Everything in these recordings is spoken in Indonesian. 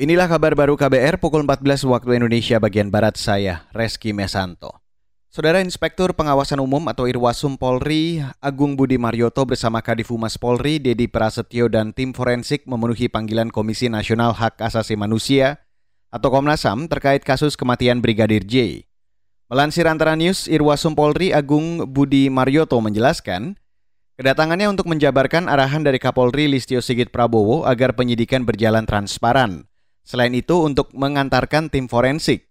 Inilah kabar baru KBR pukul 14 waktu Indonesia bagian Barat saya, Reski Mesanto. Saudara Inspektur Pengawasan Umum atau Irwasum Polri, Agung Budi Marioto bersama Kadif Humas Polri, Dedi Prasetyo dan tim forensik memenuhi panggilan Komisi Nasional Hak Asasi Manusia atau Komnas HAM terkait kasus kematian Brigadir J. Melansir antara news, Irwasum Polri Agung Budi Marioto menjelaskan, kedatangannya untuk menjabarkan arahan dari Kapolri Listio Sigit Prabowo agar penyidikan berjalan transparan – Selain itu, untuk mengantarkan tim forensik.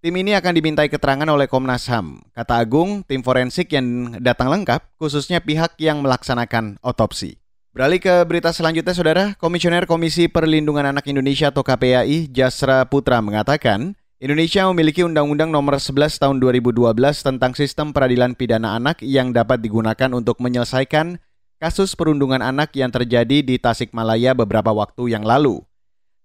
Tim ini akan dimintai keterangan oleh Komnas HAM. Kata Agung, tim forensik yang datang lengkap, khususnya pihak yang melaksanakan otopsi. Beralih ke berita selanjutnya, Saudara. Komisioner Komisi Perlindungan Anak Indonesia atau KPAI, Jasra Putra mengatakan, Indonesia memiliki Undang-Undang Nomor 11 Tahun 2012 tentang Sistem Peradilan Pidana Anak yang dapat digunakan untuk menyelesaikan kasus perundungan anak yang terjadi di Tasikmalaya beberapa waktu yang lalu.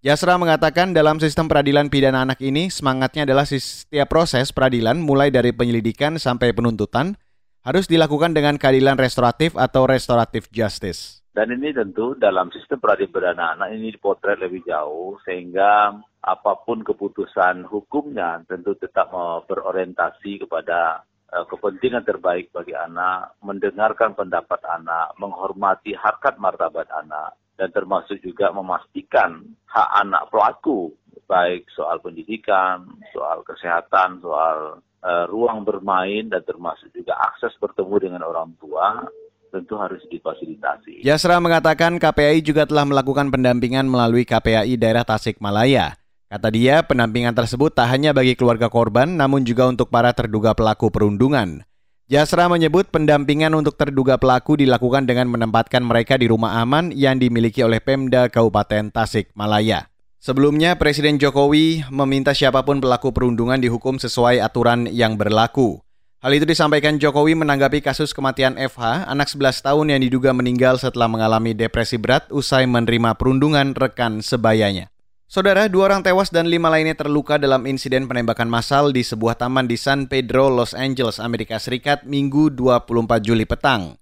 Yasra mengatakan dalam sistem peradilan pidana anak ini semangatnya adalah setiap proses peradilan mulai dari penyelidikan sampai penuntutan harus dilakukan dengan keadilan restoratif atau restoratif justice. Dan ini tentu dalam sistem peradilan pidana anak ini dipotret lebih jauh sehingga apa pun keputusan hukumnya tentu tetap berorientasi kepada uh, kepentingan terbaik bagi anak, mendengarkan pendapat anak, menghormati harkat martabat anak, dan termasuk juga memastikan hak anak pelaku baik soal pendidikan, soal kesehatan, soal uh, ruang bermain dan termasuk juga akses bertemu dengan orang tua tentu harus difasilitasi. Yasra mengatakan KPAI juga telah melakukan pendampingan melalui KPAI daerah Tasikmalaya. Kata dia, pendampingan tersebut tak hanya bagi keluarga korban, namun juga untuk para terduga pelaku perundungan. Jasra menyebut pendampingan untuk terduga pelaku dilakukan dengan menempatkan mereka di rumah aman yang dimiliki oleh Pemda Kabupaten Tasik Malaya. Sebelumnya, Presiden Jokowi meminta siapa pun pelaku perundungan dihukum sesuai aturan yang berlaku. Hal itu disampaikan Jokowi menanggapi kasus kematian FH, anak 11 tahun yang diduga meninggal setelah mengalami depresi berat usai menerima perundungan rekan sebayanya. Saudara, dua orang tewas dan lima lainnya terluka dalam insiden penembakan massal di sebuah taman di San Pedro, Los Angeles, Amerika Serikat, Minggu 24 Juli petang.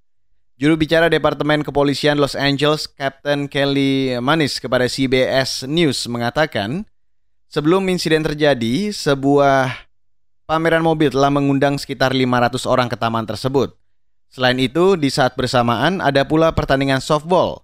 Juru bicara Departemen Kepolisian Los Angeles, Captain Kelly Manis kepada CBS News mengatakan, sebelum insiden terjadi, sebuah pameran mobil telah mengundang sekitar 500 orang ke taman tersebut. Selain itu, di saat bersamaan ada pula pertandingan softball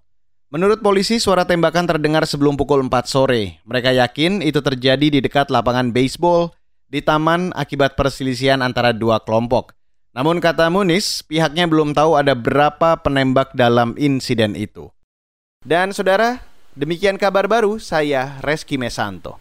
Menurut polisi, suara tembakan terdengar sebelum pukul 4 sore. Mereka yakin itu terjadi di dekat lapangan baseball di taman akibat perselisihan antara dua kelompok. Namun kata Munis, pihaknya belum tahu ada berapa penembak dalam insiden itu. Dan saudara, demikian kabar baru saya Reski Mesanto.